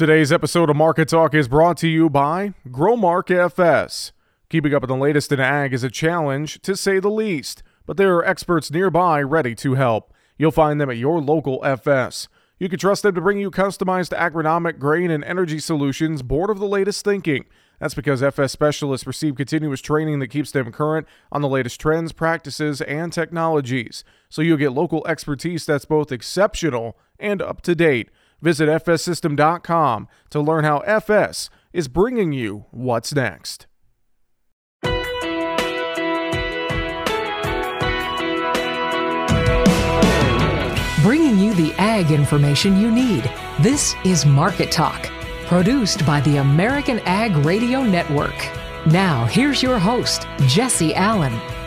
Today's episode of Market Talk is brought to you by Growmark FS. Keeping up with the latest in ag is a challenge, to say the least, but there are experts nearby ready to help. You'll find them at your local FS. You can trust them to bring you customized agronomic, grain, and energy solutions bored of the latest thinking. That's because FS specialists receive continuous training that keeps them current on the latest trends, practices, and technologies. So you'll get local expertise that's both exceptional and up to date. Visit fssystem.com to learn how FS is bringing you what's next. Bringing you the ag information you need. This is Market Talk, produced by the American Ag Radio Network. Now, here's your host, Jesse Allen.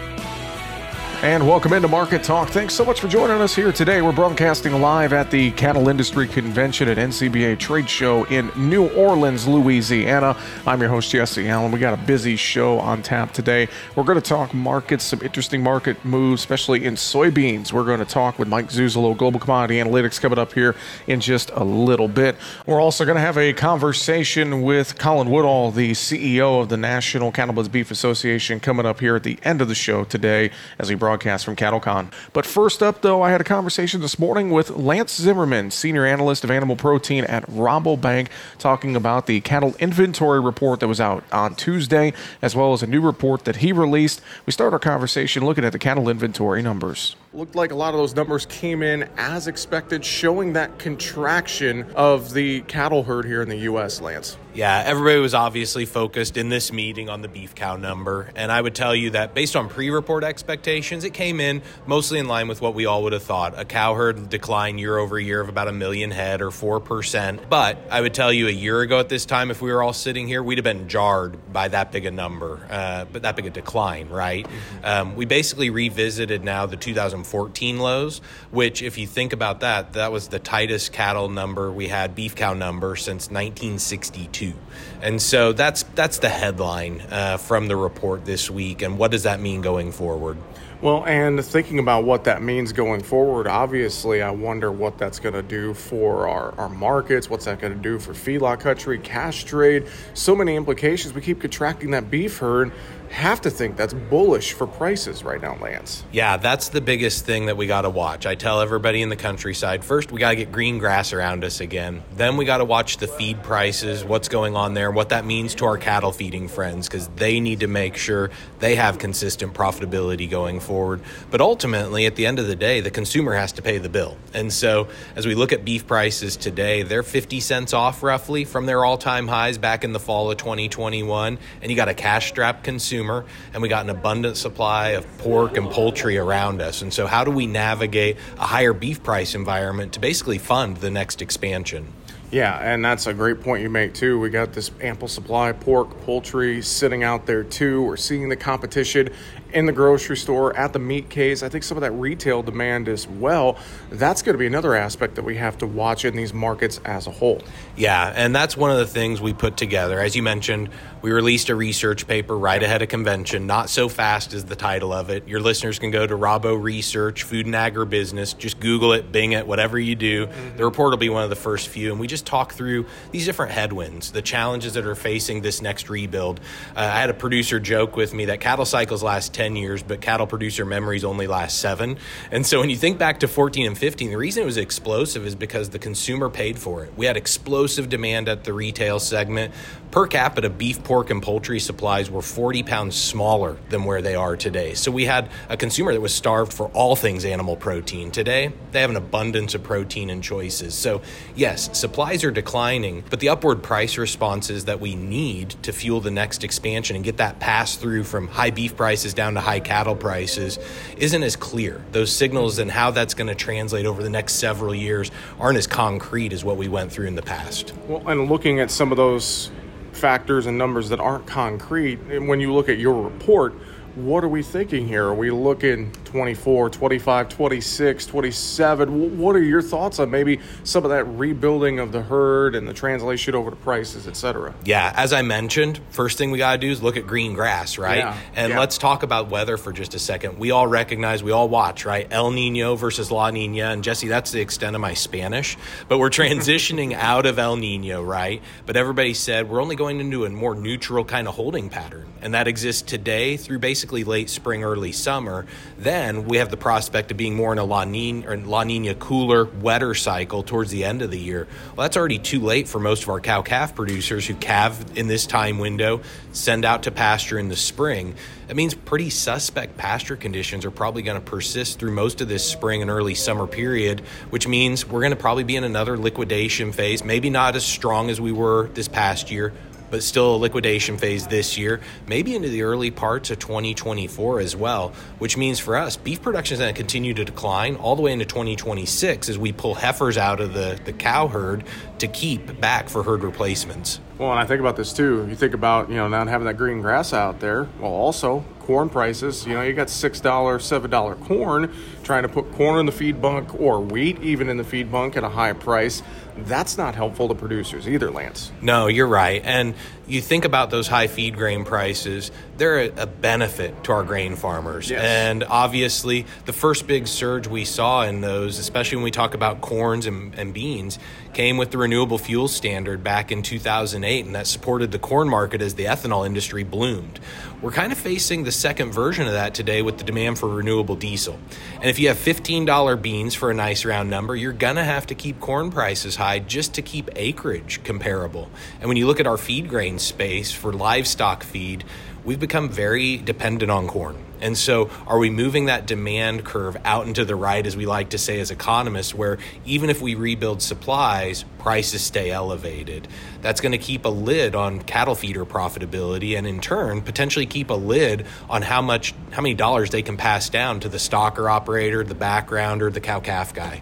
And welcome into Market Talk. Thanks so much for joining us here today. We're broadcasting live at the Cattle Industry Convention at NCBA Trade Show in New Orleans, Louisiana. I'm your host, Jesse Allen. We got a busy show on tap today. We're going to talk markets, some interesting market moves, especially in soybeans. We're going to talk with Mike Zuzolo, Global Commodity Analytics, coming up here in just a little bit. We're also going to have a conversation with Colin Woodall, the CEO of the National Cattlemen's Beef Association, coming up here at the end of the show today as we broadcast broadcast from CattleCon. But first up, though, I had a conversation this morning with Lance Zimmerman, Senior Analyst of Animal Protein at Rabobank, talking about the cattle inventory report that was out on Tuesday, as well as a new report that he released. We start our conversation looking at the cattle inventory numbers looked like a lot of those numbers came in as expected, showing that contraction of the cattle herd here in the U.S., Lance. Yeah, everybody was obviously focused in this meeting on the beef cow number. And I would tell you that based on pre report expectations, it came in mostly in line with what we all would have thought a cow herd decline year over year of about a million head or 4%. But I would tell you a year ago at this time, if we were all sitting here, we'd have been jarred by that big a number, uh, but that big a decline, right? Mm-hmm. Um, we basically revisited now the 2014 lows, which, if you think about that, that was the tightest cattle number we had, beef cow number, since 1962. And so that's that's the headline uh, from the report this week. And what does that mean going forward? Well, and thinking about what that means going forward, obviously, I wonder what that's going to do for our, our markets. What's that going to do for feedlot country, cash trade? So many implications. We keep contracting that beef herd have to think that's bullish for prices right now, Lance. Yeah, that's the biggest thing that we got to watch. I tell everybody in the countryside first, we got to get green grass around us again. Then we got to watch the feed prices, what's going on there, what that means to our cattle feeding friends, because they need to make sure they have consistent profitability going forward. But ultimately, at the end of the day, the consumer has to pay the bill. And so as we look at beef prices today, they're 50 cents off roughly from their all time highs back in the fall of 2021. And you got a cash strapped consumer consumer, and we got an abundant supply of pork and poultry around us. And so, how do we navigate a higher beef price environment to basically fund the next expansion? Yeah, and that's a great point you make too. We got this ample supply of pork, poultry sitting out there too. We're seeing the competition in the grocery store, at the meat case. I think some of that retail demand as well. That's going to be another aspect that we have to watch in these markets as a whole. Yeah, and that's one of the things we put together. As you mentioned, we released a research paper right ahead of convention. Not so fast is the title of it. Your listeners can go to Rabo Research, Food and Agribusiness. Just Google it, Bing it, whatever you do. Mm-hmm. The report will be one of the first few, and we just talk through these different headwinds, the challenges that are facing this next rebuild. Uh, I had a producer joke with me that cattle cycles last 10 10 years, but cattle producer memories only last seven. And so when you think back to 14 and 15, the reason it was explosive is because the consumer paid for it. We had explosive demand at the retail segment. Per capita, beef, pork, and poultry supplies were 40 pounds smaller than where they are today. So we had a consumer that was starved for all things animal protein. Today, they have an abundance of protein and choices. So, yes, supplies are declining, but the upward price responses that we need to fuel the next expansion and get that pass through from high beef prices down to high cattle prices isn't as clear. Those signals and how that's going to translate over the next several years aren't as concrete as what we went through in the past. Well, and looking at some of those factors and numbers that aren't concrete. When you look at your report, what are we thinking here? Are we looking 24, 25, 26, 27. What are your thoughts on maybe some of that rebuilding of the herd and the translation over to prices, et cetera? Yeah, as I mentioned, first thing we got to do is look at green grass, right? Yeah. And yeah. let's talk about weather for just a second. We all recognize, we all watch, right? El Nino versus La Nina. And Jesse, that's the extent of my Spanish. But we're transitioning out of El Nino, right? But everybody said we're only going into a more neutral kind of holding pattern. And that exists today through basically late spring, early summer. Then we have the prospect of being more in a La Nina, or La Nina cooler, wetter cycle towards the end of the year. Well, that's already too late for most of our cow calf producers who calve in this time window, send out to pasture in the spring. That means pretty suspect pasture conditions are probably going to persist through most of this spring and early summer period, which means we're going to probably be in another liquidation phase, maybe not as strong as we were this past year but still a liquidation phase this year, maybe into the early parts of 2024 as well, which means for us, beef production is going to continue to decline all the way into 2026 as we pull heifers out of the, the cow herd to keep back for herd replacements. Well, and I think about this too. You think about, you know, not having that green grass out there. Well, also corn prices, you know, you got $6, $7 corn, trying to put corn in the feed bunk or wheat even in the feed bunk at a high price that's not helpful to producers either, Lance. No, you're right. And you think about those high feed grain prices, they're a, benefit to our grain farmers. Yes. And obviously, the first big surge we saw in those, especially when we talk about corns and, and beans, came with the renewable fuel standard back in 2008, and that supported the corn market as the ethanol industry bloomed. We're kind of facing the second version of that today with the demand for renewable diesel. And if you have $15 beans for a nice round number, you're going to have to keep corn prices high just to keep acreage comparable. And when you look at our feed grain space for livestock feed, we've become very dependent on corn. And so, are we moving that demand curve out into the right, as we like to say as economists, where even if we rebuild supplies, prices stay elevated? That's going to keep a lid on cattle feeder profitability, and in turn, potentially keep a lid on how much, how many dollars they can pass down to the stocker operator, the backgrounder, the cow calf guy.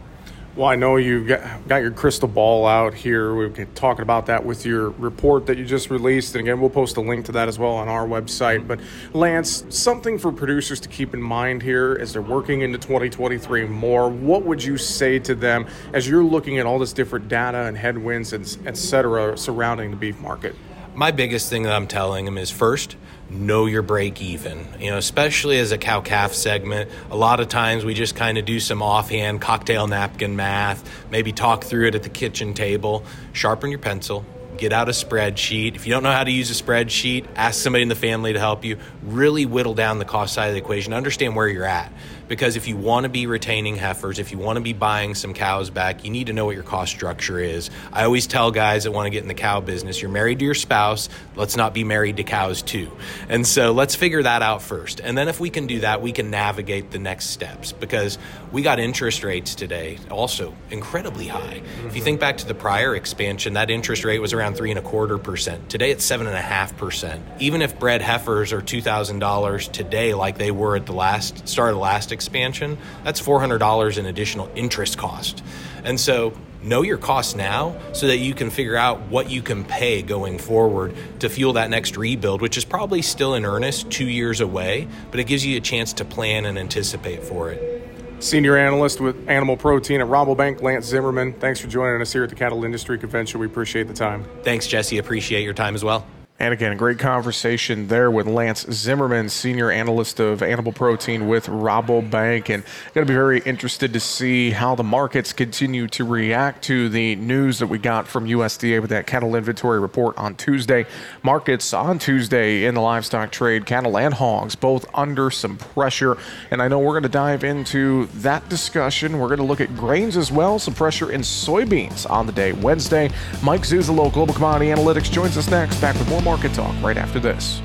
Well, I know you got, got your crystal ball out here. We've been talking about that with your report that you just released. And again, we'll post a link to that as well on our website. But, Lance, something for producers to keep in mind here as they're working into 2023 more. What would you say to them as you're looking at all this different data and headwinds, and et cetera, surrounding the beef market? My biggest thing that I'm telling them is first, know your break even. You know, especially as a cow calf segment, a lot of times we just kind of do some offhand cocktail napkin math, maybe talk through it at the kitchen table. Sharpen your pencil, get out a spreadsheet. If you don't know how to use a spreadsheet, ask somebody in the family to help you. Really whittle down the cost side of the equation, understand where you're at because if you want to be retaining heifers, if you want to be buying some cows back, you need to know what your cost structure is. I always tell guys that want to get in the cow business, you're married to your spouse, let's not be married to cows too. And so let's figure that out first. And then if we can do that, we can navigate the next steps because we got interest rates today also incredibly high. Mm-hmm. If you think back to the prior expansion, that interest rate was around three and a quarter percent. Today it's seven and a half percent. Even if bred heifers are two thousand dollars today, like they were at the last start of the last expansion, that's $400 in additional interest cost. And so know your costs now so that you can figure out what you can pay going forward to fuel that next rebuild, which is probably still in earnest two years away, but it gives you a chance to plan and anticipate for it. Senior analyst with animal protein at Rabobank, Lance Zimmerman. Thanks for joining us here at the Cattle Industry Convention. We appreciate the time. Thanks, Jesse. Appreciate your time as well. And again, great conversation there with Lance Zimmerman, senior analyst of animal protein with Rabobank. And going to be very interested to see how the markets continue to react to the news that we got from USDA with that cattle inventory report on Tuesday. Markets on Tuesday in the livestock trade, cattle and hogs, both under some pressure. And I know we're going to dive into that discussion. We're going to look at grains as well, some pressure in soybeans on the day. Wednesday, Mike Zuzolo, Global Commodity Analytics, joins us next. Back with more Market Talk right after this.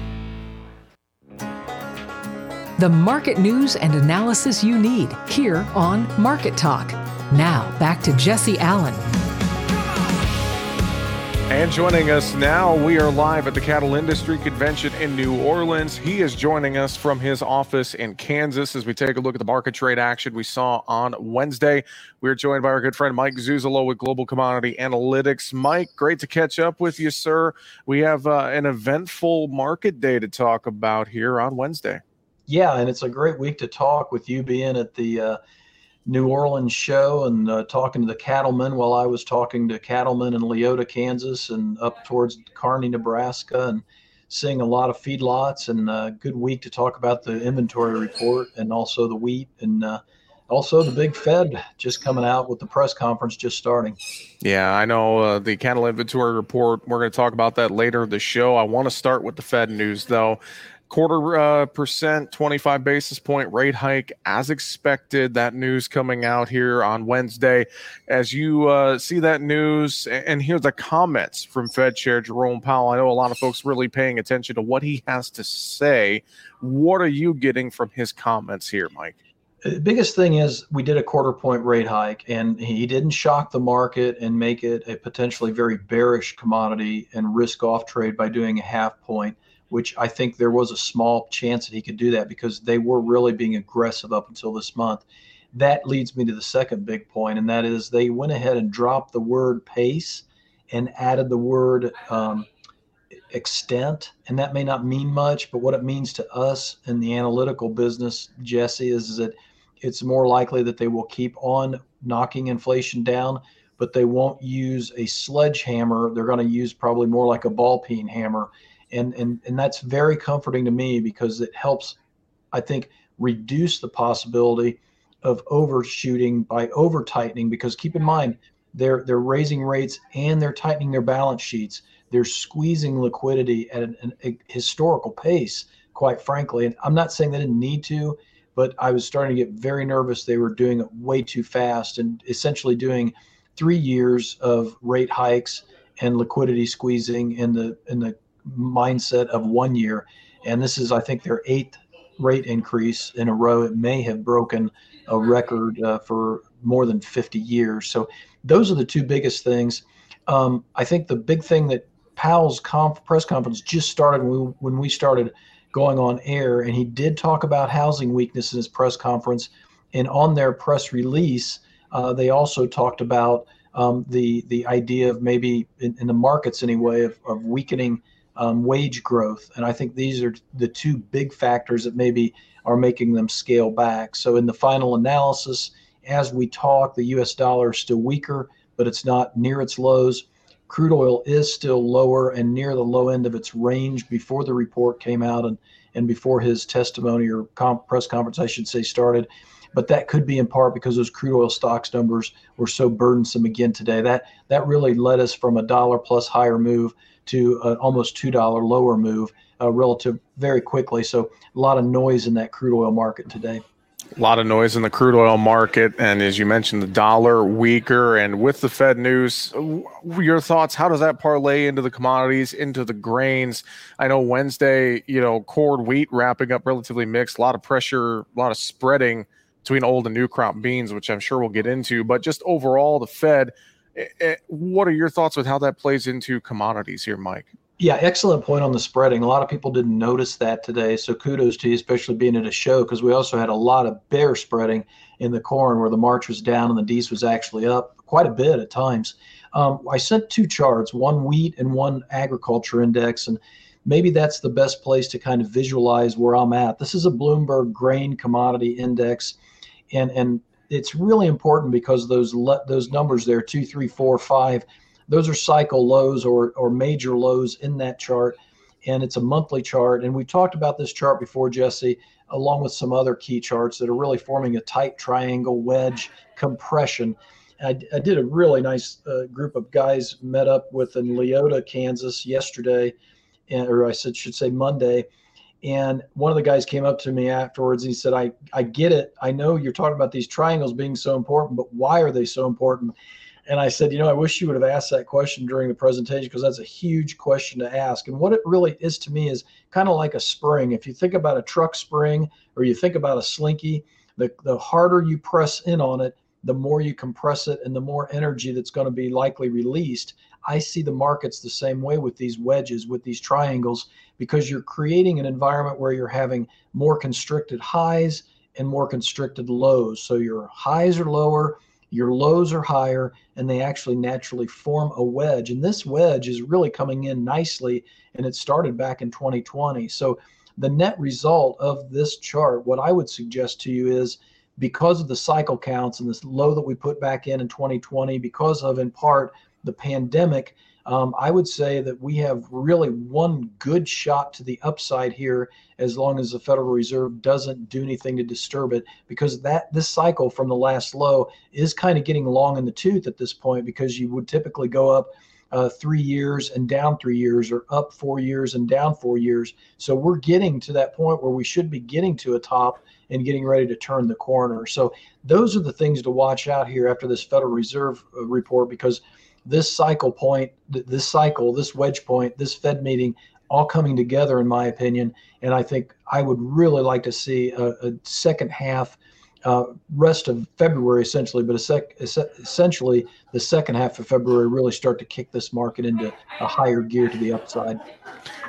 The market news and analysis you need here on Market Talk. Now, back to Jesse Allen. And joining us now, we are live at the Cattle Industry Convention in New Orleans. He is joining us from his office in Kansas as we take a look at the market trade action we saw on Wednesday. We are joined by our good friend Mike Zuzolo with Global Commodity Analytics. Mike, great to catch up with you, sir. We have uh, an eventful market day to talk about here on Wednesday. Yeah, and it's a great week to talk with you being at the uh, New Orleans show and uh, talking to the cattlemen while I was talking to cattlemen in Leoti, Kansas, and up towards Kearney, Nebraska, and seeing a lot of feedlots. And a uh, good week to talk about the inventory report and also the wheat and uh, also the big Fed just coming out with the press conference just starting. Yeah, I know uh, the cattle inventory report. We're going to talk about that later in the show. I want to start with the Fed news though quarter uh, percent 25 basis point rate hike as expected. That news coming out here on wednesday. As you uh, see that news and hear the comments from fed chair jerome powell i know a lot of folks really paying attention to what he has to say. What are you getting from his comments here mike? The biggest thing is we did a quarter point rate hike and he didn't shock the market and make it a potentially very bearish commodity and risk off trade by doing a half point which I think there was a small chance that he could do that because they were really being aggressive up until this month. That leads me to the second big point, and that is they went ahead and dropped the word pace and added the word um, extent. And that may not mean much, but what it means to us in the analytical business, Jesse, is that it's more likely that they will keep on knocking inflation down, but they won't use a sledgehammer. They're going to use probably more like a ball peen hammer and and and that's very comforting to me because it helps i think reduce the possibility of overshooting by over tightening because keep in mind they're they're raising rates and they're tightening their balance sheets. They're squeezing liquidity at an, an, a historical pace quite frankly. And i'm not saying they didn't need to but i was starting to get very nervous they were doing it way too fast and essentially doing three years of rate hikes and liquidity squeezing in the in the mindset of one year. And this is, I think, their eighth rate increase in a row. It may have broken a record uh, for more than 50 years. So those are the two biggest things. Um, I think the big thing that Powell's conf- press conference just started when we, when we started going on air, and he did talk about housing weakness in his press conference. And on their press release, uh, they also talked about um, the the idea of maybe in, in the markets anyway of, of weakening um, wage growth. And I think these are the two big factors that maybe are making them scale back. So, in the final analysis, as we talk, the US dollar is still weaker, but it's not near its lows. Crude oil is still lower and near the low end of its range before the report came out and, and before his testimony or press conference, I should say, started. But that could be in part because those crude oil stocks numbers were so burdensome again today. That that really led us from a dollar plus higher move to an almost $2 lower move uh, relative very quickly. So a lot of noise in that crude oil market today. A lot of noise in the crude oil market. And as you mentioned, the dollar weaker. And with the Fed news, your thoughts, how does that parlay into the commodities, into the grains? I know Wednesday, you know, corn, wheat wrapping up relatively mixed, a lot of pressure, a lot of spreading between old and new crop beans, which I'm sure we'll get into. But just overall, the Fed Eh, eh, what are your thoughts with how that plays into commodities here, Mike? Yeah, excellent point on the spreading. A lot of people didn't notice that today. So kudos to you, especially being at a show, because we also had a lot of bear spreading in the corn where the March was down and the Dees was actually up quite a bit at times. Um, I sent two charts, one wheat and one agriculture index, and maybe that's the best place to kind of visualize where I'm at. This is a Bloomberg grain commodity index. And, and it's really important because those le- those numbers there two three four five those are cycle lows or or major lows in that chart and it's a monthly chart. And we talked about this chart before jesse along with some other key charts that are really forming a tight triangle wedge compression. I, I did a really nice uh, group of guys met up with in leoti kansas yesterday and, or i said, should say monday and one of the guys came up to me afterwards and he said, I, I get it. I know you're talking about these triangles being so important, but why are they so important? And I said, you know, I wish you would have asked that question during the presentation because that's a huge question to ask. And what it really is to me is kind of like a spring. If you think about a truck spring or you think about a slinky, the, the harder you press in on it, the more you compress it and the more energy that's going to be likely released. I see the markets the same way with these wedges, with these triangles, because you're creating an environment where you're having more constricted highs and more constricted lows. So your highs are lower, your lows are higher, and they actually naturally form a wedge. And this wedge is really coming in nicely, and it started back in 2020. So the net result of this chart, what I would suggest to you is because of the cycle counts and this low that we put back in in 2020, because of in part the pandemic, um, I would say that we have really one good shot to the upside here as long as the Federal Reserve doesn't do anything to disturb it because that this cycle from the last low is kind of getting long in the tooth at this point because you would typically go up uh, three years and down three years or up four years and down four years. So we're getting to that point where we should be getting to a top and getting ready to turn the corner. So those are the things to watch out here after this Federal Reserve uh, report because this cycle point, this cycle, this wedge point, this Fed meeting, all coming together, in my opinion. And I think I would really like to see a, a second half, uh, rest of February essentially, but sec- essentially the second half of February really start to kick this market into a higher gear to the upside.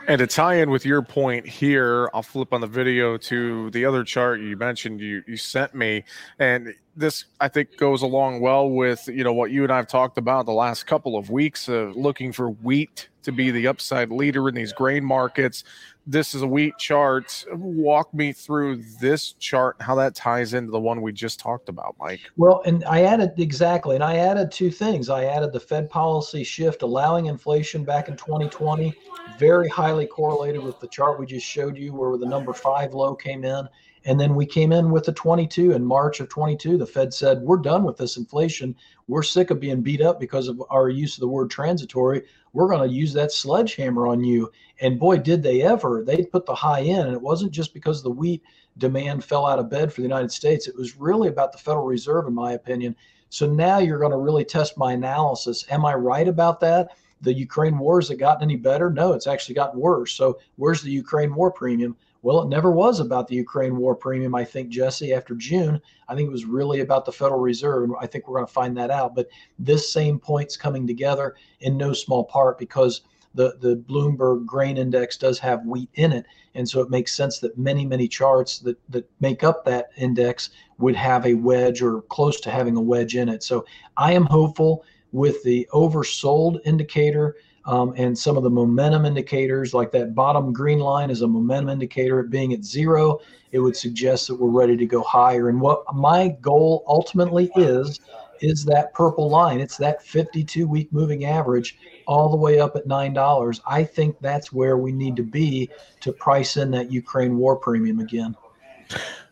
And to tie in with your point here, I'll flip on the video to the other chart you mentioned you you sent me, and this I think goes along well with you know what you and I've talked about the last couple of weeks, uh, looking for wheat to be the upside leader in these grain markets. This is a wheat chart. Walk me through this chart, how that ties into the one we just talked about, Mike. Well, and I added exactly, and I added two things. I added the Fed policy shift, allowing inflation back in 2020 very highly correlated with the chart we just showed you where the number five low came in. And then we came in with the 22 in March of 22. The Fed said, We're done with this inflation. We're sick of being beat up because of our use of the word transitory. We're going to use that sledgehammer on you. And boy, did they ever. They put the high in. And it wasn't just because the wheat demand fell out of bed for the United States, it was really about the Federal Reserve, in my opinion. So now you're going to really test my analysis. Am I right about that? the Ukraine war has it gotten any better? No, it's actually gotten worse. So where's the Ukraine war premium? Well, it never was about the Ukraine war premium, I think, Jesse, after June. I think it was really about the Federal Reserve. And I think we're going to find that out. But this same point's coming together in no small part because the, the Bloomberg grain index does have wheat in it. And so it makes sense that many, many charts that, that make up that index would have a wedge or close to having a wedge in it. So I am hopeful with the oversold indicator um, and some of the momentum indicators, like that bottom green line is a momentum indicator It being at zero, it would suggest that we're ready to go higher. And what my goal ultimately is, is that purple line. It's that 52 week moving average all the way up at $9. I think that's where we need to be to price in that Ukraine war premium again.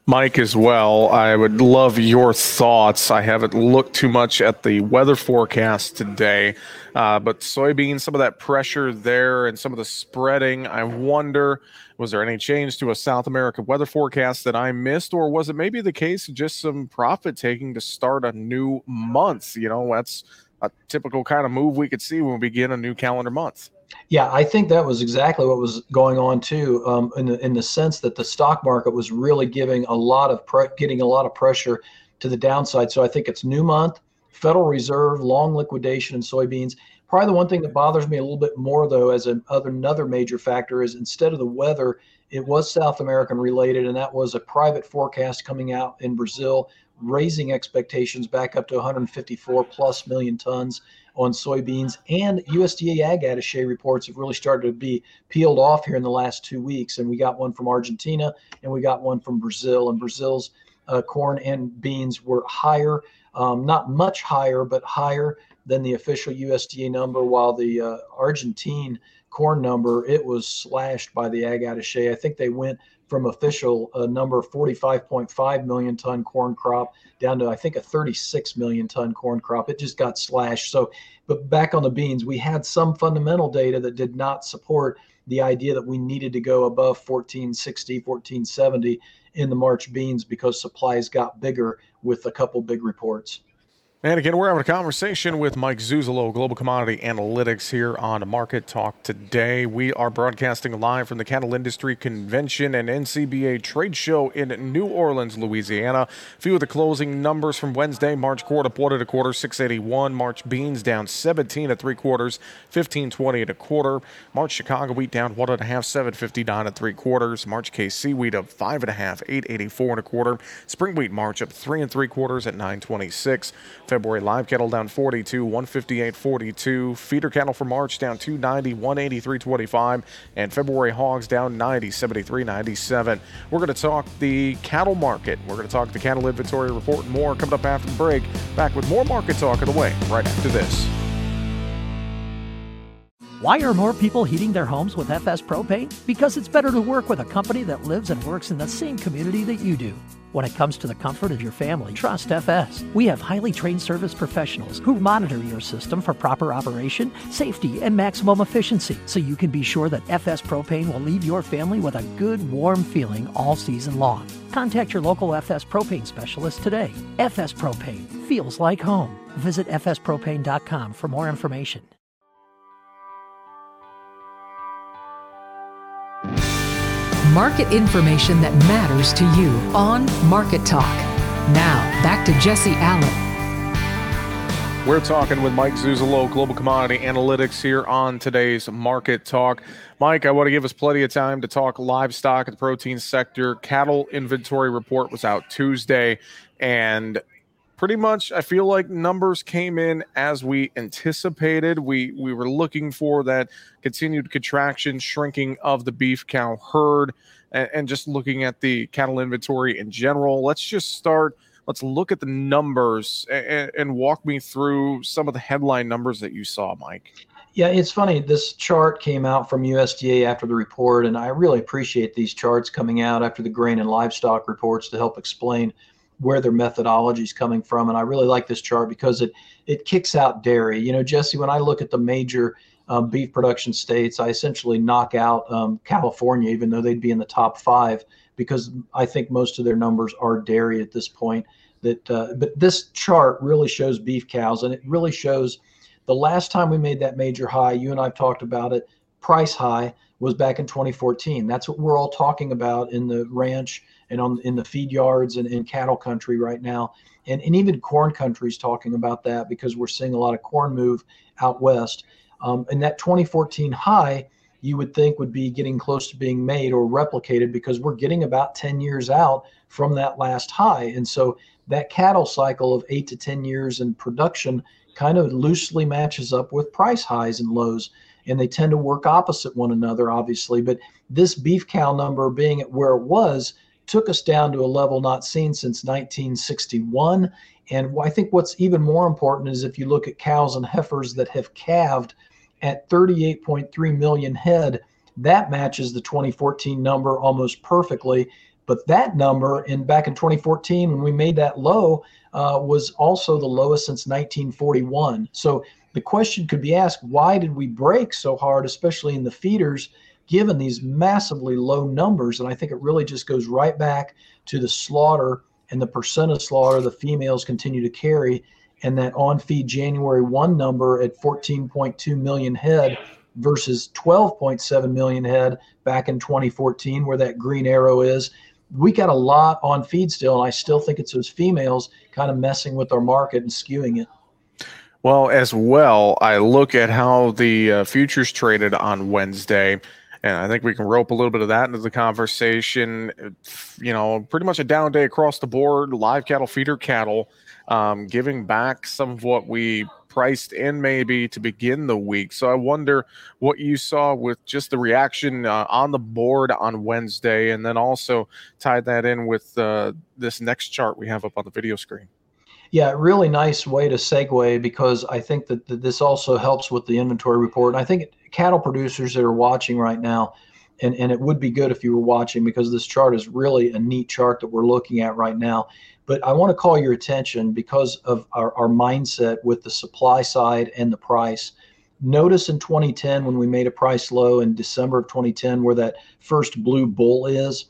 Mike, as well, I would love your thoughts. I haven't looked too much at the weather forecast today, uh, but soybeans, some of that pressure there and some of the spreading. I wonder, was there any change to a South American weather forecast that I missed, or was it maybe the case of just some profit taking to start a new month? You know, that's a typical kind of move we could see when we begin a new calendar month. Yeah, I think that was exactly what was going on too, um, in the in the sense that the stock market was really giving a lot of pre- getting a lot of pressure to the downside. So I think it's new month, Federal Reserve, long liquidation in soybeans. Probably the one thing that bothers me a little bit more though, as a, other another major factor, is instead of the weather, it was South American related, and that was a private forecast coming out in Brazil, raising expectations back up to 154 plus million tons on soybeans, and USDA ag attaché reports have really started to be peeled off here in the last two weeks. And we got one from Argentina and we got one from Brazil. And Brazil's uh, corn and beans were higher, um, not much higher, but higher than the official USDA number, while the uh, Argentine corn number, it was slashed by the ag attaché. I think they went from official number 45.5 million ton corn crop down to I think a 36 million ton corn crop. It just got slashed. So, but back on the beans, we had some fundamental data that did not support the idea that we needed to go above 1460, 1470 in the March beans because supplies got bigger with a couple big reports. And again, we're having a conversation with Mike Zuzolo, Global Commodity Analytics, here on Market Talk today. We are broadcasting live from the Cattle Industry Convention and NCBA Trade Show in New Orleans, Louisiana. A few of the closing numbers from Wednesday: March quarter, up a quarter, 681. March beans down 17 at three quarters, 1520 at a quarter. March Chicago wheat down one and a half, 759 at three quarters. March KC wheat up five and a half, 884 and a quarter. Spring wheat March up three and three quarters at 926. February. Live cattle down 42, 158.42. Feeder cattle for March down 290, 183.25. And February hogs down 90, 73.97. We're going to talk the cattle market. We're going to talk the cattle inventory report and more coming up after the break. Back with more market talk on the way right after this. Why are more people heating their homes with FS Propane? Because it's better to work with a company that lives and works in the same community that you do. When it comes to the comfort of your family, trust FS. We have highly trained service professionals who monitor your system for proper operation, safety, and maximum efficiency so you can be sure that FS Propane will leave your family with a good, warm feeling all season long. Contact your local FS Propane specialist today. FS Propane feels like home. Visit fspropane.com for more information. Market information that matters to you on Market Talk. Now, back to Jesse Allen. We're talking with Mike Zuzolo, Global Commodity Analytics, here on today's Market Talk. Mike, I want to give us plenty of time to talk livestock and the protein sector. Cattle inventory report was out Tuesday, and pretty much I feel like numbers came in as we anticipated. We we were looking for that continued contraction, shrinking of the beef cow herd, and, and just looking at the cattle inventory in general. Let's just start. Let's look at the numbers and, and walk me through some of the headline numbers that you saw, Mike. Yeah, it's funny. This chart came out from USDA after the report, and I really appreciate these charts coming out after the grain and livestock reports to help explain where their methodology is coming from. And I really like this chart because it it kicks out dairy. You know, Jesse, when I look at the major um, beef production states, I essentially knock out um, California, even though they'd be in the top five, because I think most of their numbers are dairy at this point. That, uh, but this chart really shows beef cows, and it really shows the last time we made that major high. You and I've talked about it. Price high was back in 2014. That's what we're all talking about in the ranch and on in the feed yards and in cattle country right now. And, and even corn country is talking about that because we're seeing a lot of corn move out west. Um, and that 2014 high, you would think would be getting close to being made or replicated because we're getting about 10 years out from that last high. And so that cattle cycle of eight to 10 years in production kind of loosely matches up with price highs and lows and they tend to work opposite one another, obviously. But this beef cow number being where it was took us down to a level not seen since 1961. And I think what's even more important is if you look at cows and heifers that have calved at 38.3 million head, that matches the 2014 number almost perfectly. But that number in back in 2014 when we made that low uh, was also the lowest since 1941. So the question could be asked why did we break so hard, especially in the feeders, given these massively low numbers? And I think it really just goes right back to the slaughter and the percent of slaughter the females continue to carry. And that on feed January 1 number at 14.2 million head versus 12.7 million head back in 2014, where that green arrow is. We got a lot on feed still, and I still think it's those females kind of messing with our market and skewing it. Well, as well, I look at how the uh, futures traded on Wednesday, and I think we can rope a little bit of that into the conversation. You know, pretty much a down day across the board. Live cattle, feeder cattle, um, giving back some of what we priced in maybe to begin the week. So I wonder what you saw with just the reaction uh, on the board on Wednesday, and then also tied that in with uh, this next chart we have up on the video screen. Yeah, really nice way to segue because I think that, that this also helps with the inventory report. And I think cattle producers that are watching right now, and, and it would be good if you were watching because this chart is really a neat chart that we're looking at right now. But I want to call your attention because of our, our mindset with the supply side and the price. Notice in 2010 when we made a price low in December of 2010 where that first blue bull is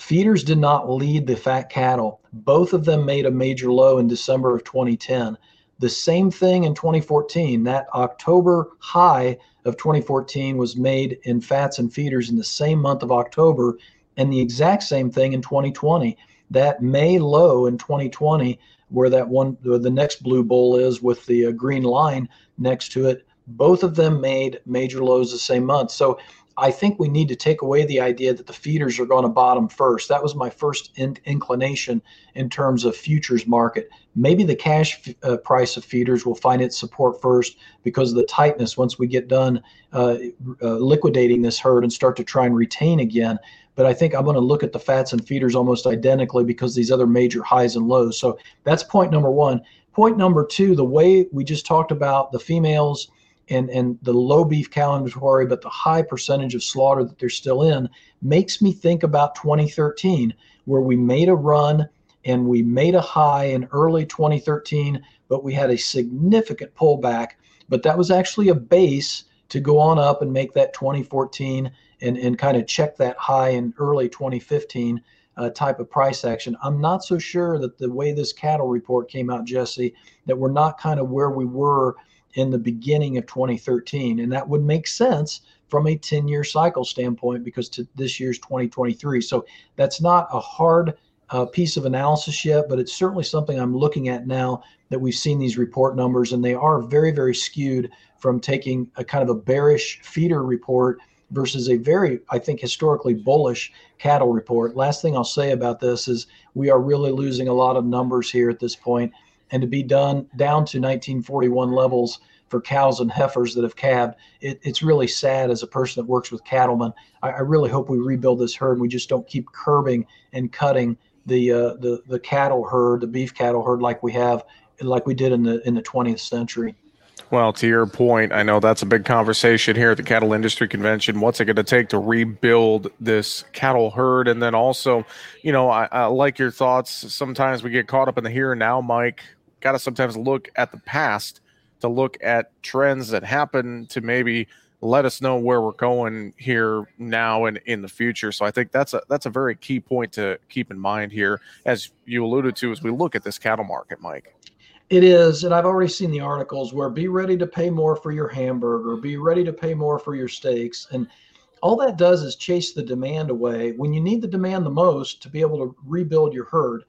Feeders did not lead the fat cattle. Both of them made a major low in December of 2010. The same thing in 2014. That October high of 2014 was made in fats and feeders in the same month of October, and the exact same thing in 2020. That May low in 2020, where that one, the next blue bull is with the uh, green line next to it, both of them made major lows the same month. So I think we need to take away the idea that the feeders are going to bottom first. That was my first in- inclination in terms of futures market. Maybe the cash f- uh, price of feeders will find its support first because of the tightness once we get done uh, uh, liquidating this herd and start to try and retain again. But I think I'm going to look at the fats and feeders almost identically because these other major highs and lows. So that's point number one. Point number two, the way we just talked about the females and, and the low beef cow inventory, but the high percentage of slaughter that they're still in makes me think about 2013, where we made a run and we made a high in early 2013, but we had a significant pullback. But that was actually a base to go on up and make that 2014 and, and kind of check that high in early 2015 uh, type of price action. I'm not so sure that the way this cattle report came out, Jesse, that we're not kind of where we were in the beginning of 2013. And that would make sense from a 10 year cycle standpoint because to this year's 2023. So that's not a hard uh, piece of analysis yet, but it's certainly something I'm looking at now that we've seen these report numbers, and they are very, very skewed from taking a kind of a bearish feeder report versus a very, I think, historically bullish cattle report. Last thing I'll say about this is we are really losing a lot of numbers here at this point and to be done down to 1941 levels for cows and heifers that have calved, it, it's really sad as a person that works with cattlemen. I, I, really hope we rebuild this herd we just don't keep curbing and cutting the uh, the the cattle herd, the beef cattle herd, like we have, like we did in the in the 20th century. Well, to your point, I know that's a big conversation here at the Cattle Industry Convention. What's it going to take to rebuild this cattle herd? And then also, you know, I, I like your thoughts. Sometimes we get caught up in the here and now, Mike got to sometimes look at the past to look at trends that happen to maybe let us know where we're going here now and in the future. So I think that's a that's a very key point to keep in mind here, as you alluded to, as we look at this cattle market, Mike. It is, and I've already seen the articles where be ready to pay more for your hamburger, be ready to pay more for your steaks, and all that does is chase the demand away when you need the demand the most to be able to rebuild your herd.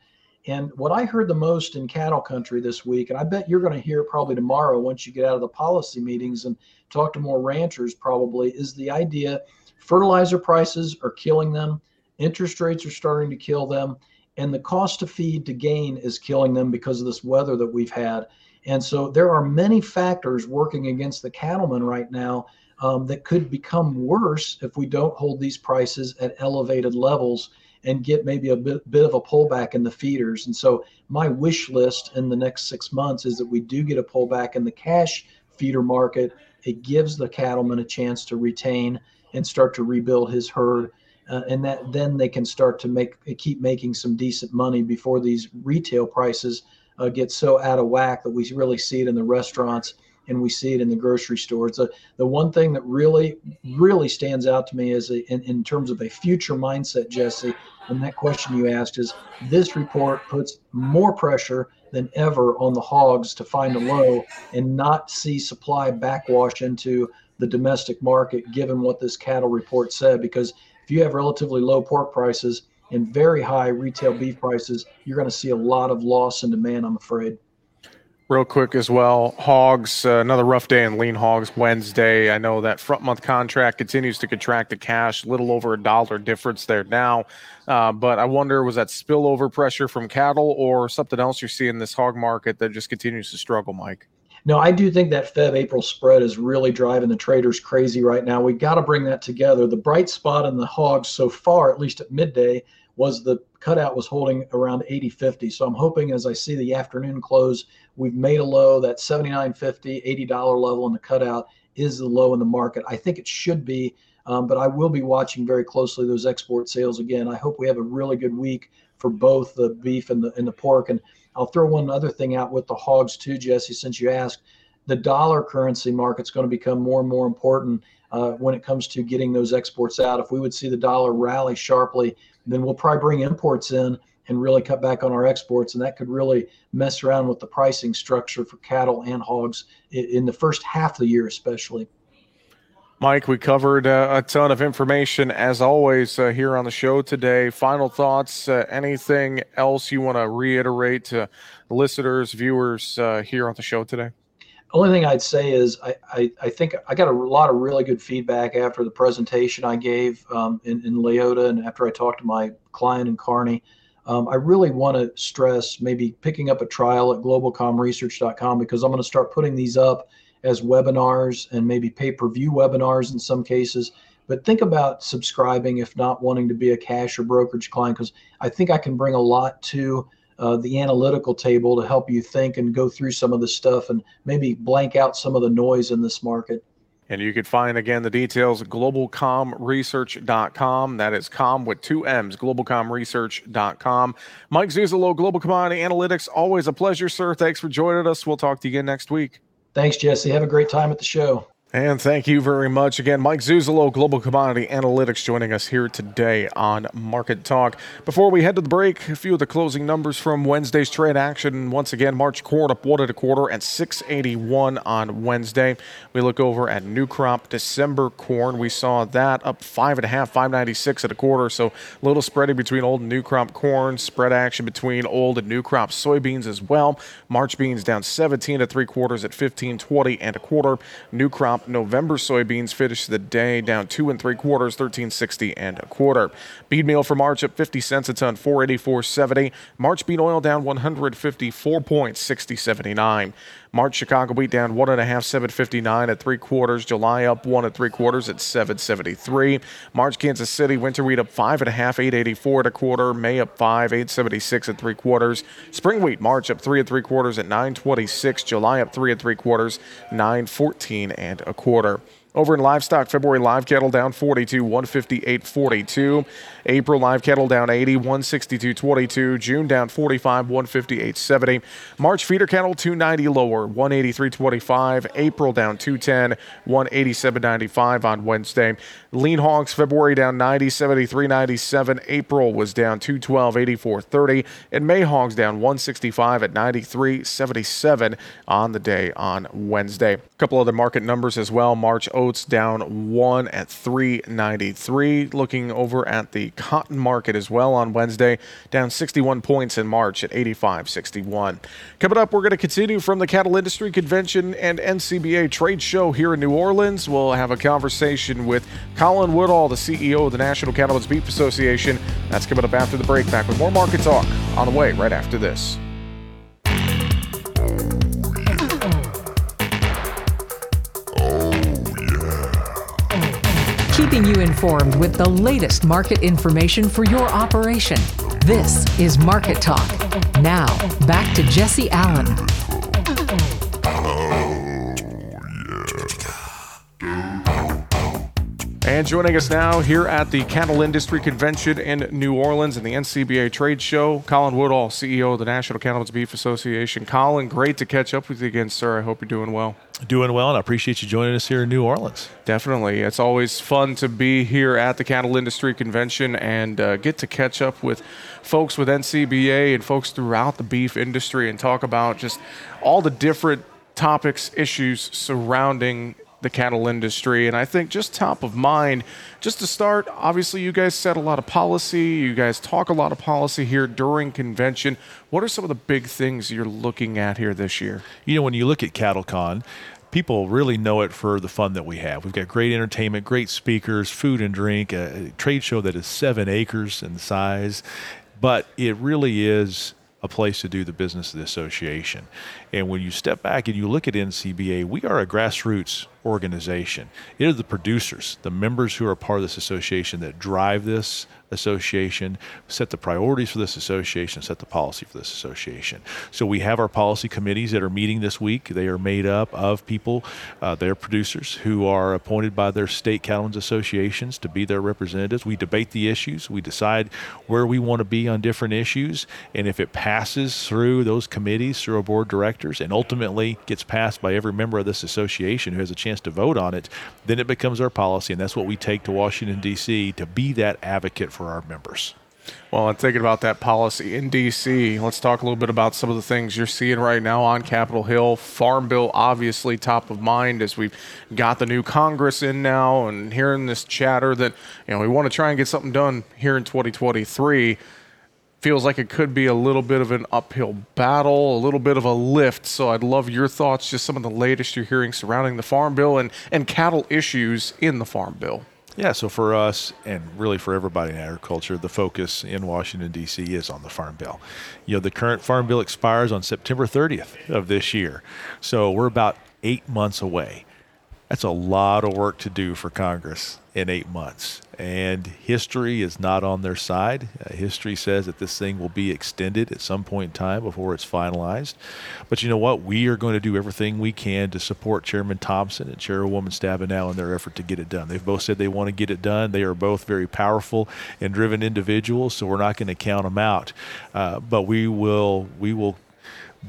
And what I heard the most in cattle country this week, and I bet you're going to hear probably tomorrow once you get out of the policy meetings and talk to more ranchers, probably, is the idea fertilizer prices are killing them, interest rates are starting to kill them, and the cost to feed to gain is killing them because of this weather that we've had. And so there are many factors working against the cattlemen right now um, that could become worse if we don't hold these prices at elevated levels and get maybe a bit, bit of a pullback in the feeders. And so my wish list in the next six months is that we do get a pullback in the cash feeder market. It gives the cattleman a chance to retain and start to rebuild his herd. Uh, and that then they can start to make keep making some decent money before these retail prices uh, get so out of whack that we really see it in the restaurants and we see it in the grocery stores. The, the one thing that really, really stands out to me is a, in, in terms of a future mindset, Jesse, and that question you asked is this report puts more pressure than ever on the hogs to find a low and not see supply backwash into the domestic market, given what this cattle report said. Because if you have relatively low pork prices and very high retail beef prices, you're going to see a lot of loss in demand, I'm afraid real quick as well. Hogs, uh, another rough day in lean hogs Wednesday. I know that front month contract continues to contract the cash, little over a dollar difference there now. Uh, but I wonder, was that spillover pressure from cattle or something else you're seeing in this hog market that just continues to struggle, Mike? No, I do think that Feb April spread is really driving the traders crazy right now. We got to bring that together. The bright spot in the hogs so far, at least at midday, was the cutout was holding around 80.50. So I'm hoping as I see the afternoon close, we've made a low that 79.50, $80 level in the cutout is the low in the market. I think it should be, um, but I will be watching very closely those export sales again. I hope we have a really good week for both the beef and the and the pork. And I'll throw one other thing out with the hogs too, Jesse, since you asked. The dollar currency market's going to become more and more important uh, when it comes to getting those exports out. If we would see the dollar rally sharply, then we'll probably bring imports in and really cut back on our exports. And that could really mess around with the pricing structure for cattle and hogs in the first half of the year, especially. Mike, we covered uh, a ton of information as always uh, here on the show today. Final thoughts, uh, anything else you want to reiterate to listeners, viewers uh, here on the show today? only thing I'd say is I, I, I, think I got a lot of really good feedback after the presentation I gave um, in, in Leoti and after I talked to my client in Kearney. Um, I really want to stress maybe picking up a trial at globalcommresearch.com because I'm going to start putting these up as webinars and maybe pay per view webinars in some cases. But think about subscribing if not wanting to be a cash or brokerage client because I think I can bring a lot to uh, the analytical table to help you think and go through some of the stuff and maybe blank out some of the noise in this market. And you can find again the details globalcommresearch.com. That is com with two M's, globalcommresearch.com. Mike Zuzolo, Global Commodity Analytics. Always a pleasure, sir. Thanks for joining us. We'll talk to you again next week. Thanks, Jesse. Have a great time at the show. And thank you very much again, Mike Zuzolo, Global Commodity Analytics, joining us here today on Market Talk. Before we head to the break, a few of the closing numbers from Wednesday's trade action. Once again, March corn up one and a quarter at 681 on Wednesday. We look over at new crop December corn. We saw that up five and a half, 596 at a quarter. So a little spreading between old and new crop corn. Spread action between old and new crop soybeans as well. March beans down 17 to three quarters at 1520 and a quarter. New crop November soybeans finished the day down two and three quarters, 1360 and a quarter. Bean meal for March up 50 cents a ton, 484.70. March bean oil down 154 points, 60.79. March Chicago wheat down one and a half, 759 at three quarters. July up one at three quarters at 773. March Kansas City winter wheat up five and a half, 884 at a quarter. May up five, 876 at three quarters. Spring wheat March up three and three quarters at 926. July up three and three quarters, 914 and a quarter. Over in livestock, February live cattle down 42, 158.42. April live cattle down 80, 162.22. June down 45, 158.70. March feeder cattle 290 lower, 183.25. April down 210, 187.95 on Wednesday. Lean hogs February down 90, 73.97. April was down 212, 84.30. And May hogs down 165 at 93.77 on the day on Wednesday. Couple other market numbers as well. March oats down one at 393. Looking over at the cotton market as well on Wednesday, down 61 points in March at 85.61. Coming up, we're going to continue from the Cattle Industry Convention and NCBA trade show here in New Orleans. We'll have a conversation with Colin Woodall, the CEO of the National Cattlemen's Beef Association. That's coming up after the break. Back with more market talk on the way right after this. Keeping you informed with the latest market information for your operation. This is Market Talk. Now, back to Jesse Allen. And joining us now here at the Cattle Industry Convention in New Orleans and the NCBA Trade Show, Colin Woodall, CEO of the National Cattlemen's Beef Association. Colin, great to catch up with you again, sir. I hope you're doing well. Doing well, and I appreciate you joining us here in New Orleans. Definitely. It's always fun to be here at the Cattle Industry Convention and uh, get to catch up with folks with NCBA and folks throughout the beef industry and talk about just all the different topics, issues surrounding the cattle industry. And I think just top of mind, just to start, obviously, you guys set a lot of policy. You guys talk a lot of policy here during convention. What are some of the big things you're looking at here this year? You know, when you look at CattleCon, people really know it for the fun that we have. We've got great entertainment, great speakers, food and drink, a trade show that is seven acres in size, but it really is a place to do the business of the association. And when you step back and you look at NCBA, we are a grassroots organization. It is the producers, the members who are part of this association that drive this association, set the priorities for this association, set the policy for this association. So we have our policy committees that are meeting this week. They are made up of people, uh, producers who are appointed by their state cattlemen's associations to be their representatives. We debate the issues, we decide where we want to be on different issues, and if it passes through those committees, through a board of directors, and ultimately gets passed by every member of this association who has a chance to vote on it, then it becomes our policy, and that's what we take to Washington, D.C. to be that advocate for our members. Well, I'm thinking about that policy in D.C. Let's talk a little bit about some of the things you're seeing right now on Capitol Hill. Farm Bill, obviously, top of mind as we've got the new Congress in now and hearing this chatter that, you know, we want to try and get something done here in 2023 feels like it could be a little bit of an uphill battle, a little bit of a lift. So I'd love your thoughts, just some of the latest you're hearing surrounding the Farm Bill and, and cattle issues in the Farm Bill. Yeah, so for us and really for everybody in agriculture, the focus in Washington, D.C. is on the Farm Bill. You know, the current Farm Bill expires on September 30th of this year. So we're about eight months away. That's a lot of work to do for Congress in eight months. And history is not on their side. Uh, history says that this thing will be extended at some point in time before it's finalized. But you know what? We are going to do everything we can to support Chairman Thompson and Chairwoman Stabenow in their effort to get it done. They've both said they want to get it done. They are both very powerful and driven individuals, so we're not going to count them out. Uh, but we will we will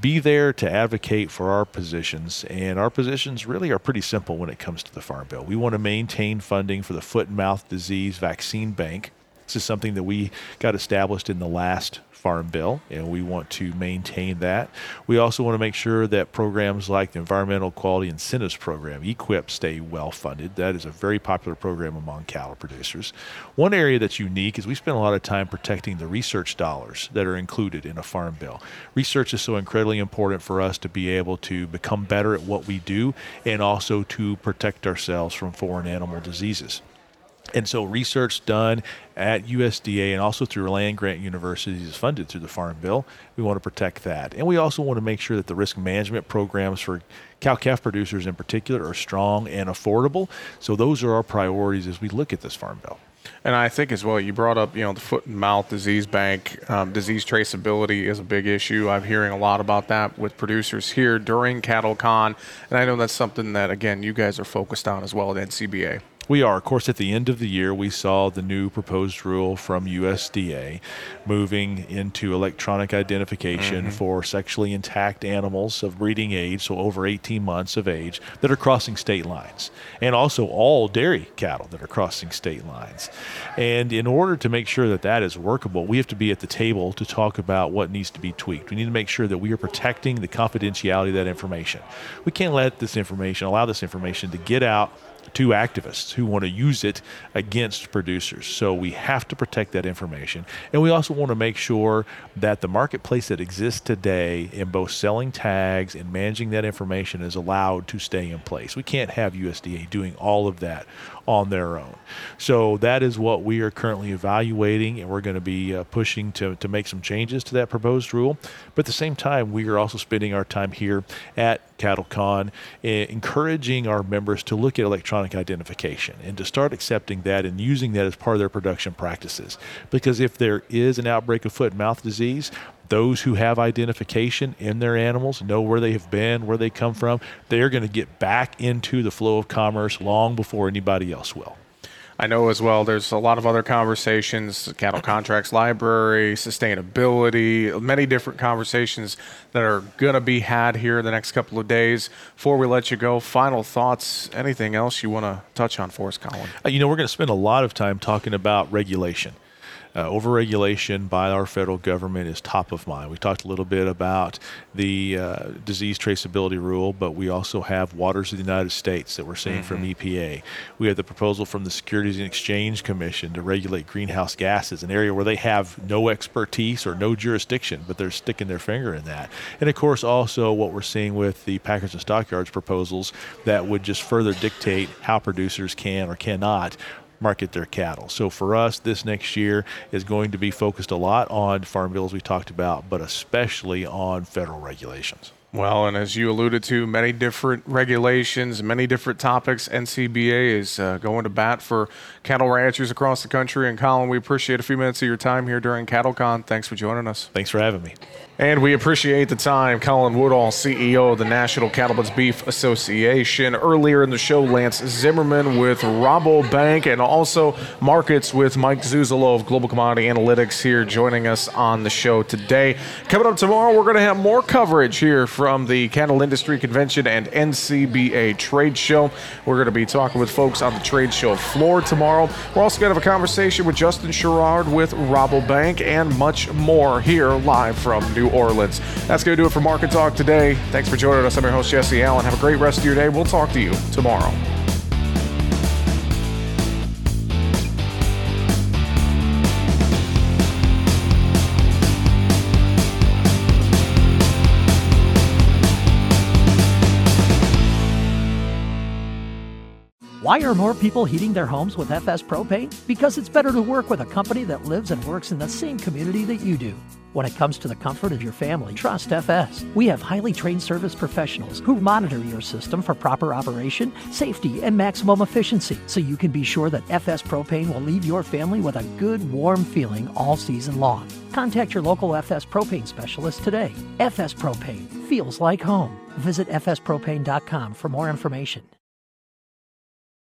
be there to advocate for our positions. And our positions really are pretty simple when it comes to the Farm Bill. We want to maintain funding for the foot and mouth disease vaccine bank. This is something that we got established in the last Farm Bill, and we want to maintain that. We also want to make sure that programs like the Environmental Quality Incentives Program, EQIP, stay well funded. That is a very popular program among cattle producers. One area that's unique is we spend a lot of time protecting the research dollars that are included in a Farm Bill. Research is so incredibly important for us to be able to become better at what we do and also to protect ourselves from foreign animal diseases. And so, research done at USDA and also through land grant universities is funded through the Farm Bill. We want to protect that. And we also want to make sure that the risk management programs for cow calf producers in particular are strong and affordable. So, those are our priorities as we look at this Farm Bill. And I think as well, you brought up, you know, the foot and mouth disease bank, um, disease traceability is a big issue. I'm hearing a lot about that with producers here during CattleCon, and I know that's something that again you guys are focused on as well at NCBA. We are. Of course, at the end of the year, we saw the new proposed rule from USDA moving into electronic identification mm-hmm. for sexually intact animals of breeding age, so over 18 months of age, that are crossing state lines, and also all dairy cattle that are crossing state lines. And in order to make sure that that is workable, we have to be at the table to talk about what needs to be tweaked. We need to make sure that we are protecting the confidentiality of that information. We can't let this information, allow this information to get out to activists who want to use it against producers. So we have to protect that information. And we also want to make sure that the marketplace that exists today in both selling tags and managing that information is allowed to stay in place. We can't have USDA doing all of that on their own. So that is what we are currently evaluating, and we're going to be uh, pushing to, to make some changes to that proposed rule. But at the same time, we are also spending our time here at CattleCon eh, encouraging our members to look at electronic identification and to start accepting that and using that as part of their production practices. Because if there is an outbreak of foot and mouth disease, those who have identification in their animals know where they have been, where they come from, they're going to get back into the flow of commerce long before anybody else will. I know as well there's a lot of other conversations cattle contracts library, sustainability, many different conversations that are going to be had here in the next couple of days. Before we let you go, final thoughts, anything else you want to touch on for us, Colin? Uh, you know, we're going to spend a lot of time talking about regulation. Uh, overregulation by our federal government is top of mind. We talked a little bit about the uh, disease traceability rule, but we also have waters of the United States that we're seeing mm-hmm. from EPA. We have the proposal from the Securities and Exchange Commission to regulate greenhouse gases, an area where they have no expertise or no jurisdiction, but they're sticking their finger in that. And of course, also what we're seeing with the Packers and Stockyards proposals that would just further dictate how producers can or cannot market their cattle. So for us, this next year is going to be focused a lot on farm bills we talked about, but especially on federal regulations. Well, and as you alluded to, many different regulations, many different topics. NCBA is uh, going to bat for cattle ranchers across the country. And Colin, we appreciate a few minutes of your time here during CattleCon. Thanks for joining us. Thanks for having me. And we appreciate the time. Colin Woodall, CEO of the National Cattlemen's Beef Association. Earlier in the show, Lance Zimmerman with Rabobank and also markets with Mike Zuzolo of Global Commodity Analytics here joining us on the show today. Coming up tomorrow, we're going to have more coverage here from the Cattle Industry Convention and NCBA Trade Show. We're going to be talking with folks on the trade show floor tomorrow. We're also going to have a conversation with Justin Sherrard with Rabobank and much more here live from New Orleans. That's going to do it for Market Talk today. Thanks for joining us. I'm your host, Jesse Allen. Have a great rest of your day. We'll talk to you tomorrow. Why are more people heating their homes with FS Propane? Because it's better to work with a company that lives and works in the same community that you do. When it comes to the comfort of your family, trust FS. We have highly trained service professionals who monitor your system for proper operation, safety, and maximum efficiency so you can be sure that FS Propane will leave your family with a good, warm feeling all season long. Contact your local FS Propane specialist today. FS Propane feels like home. Visit fspropane.com for more information.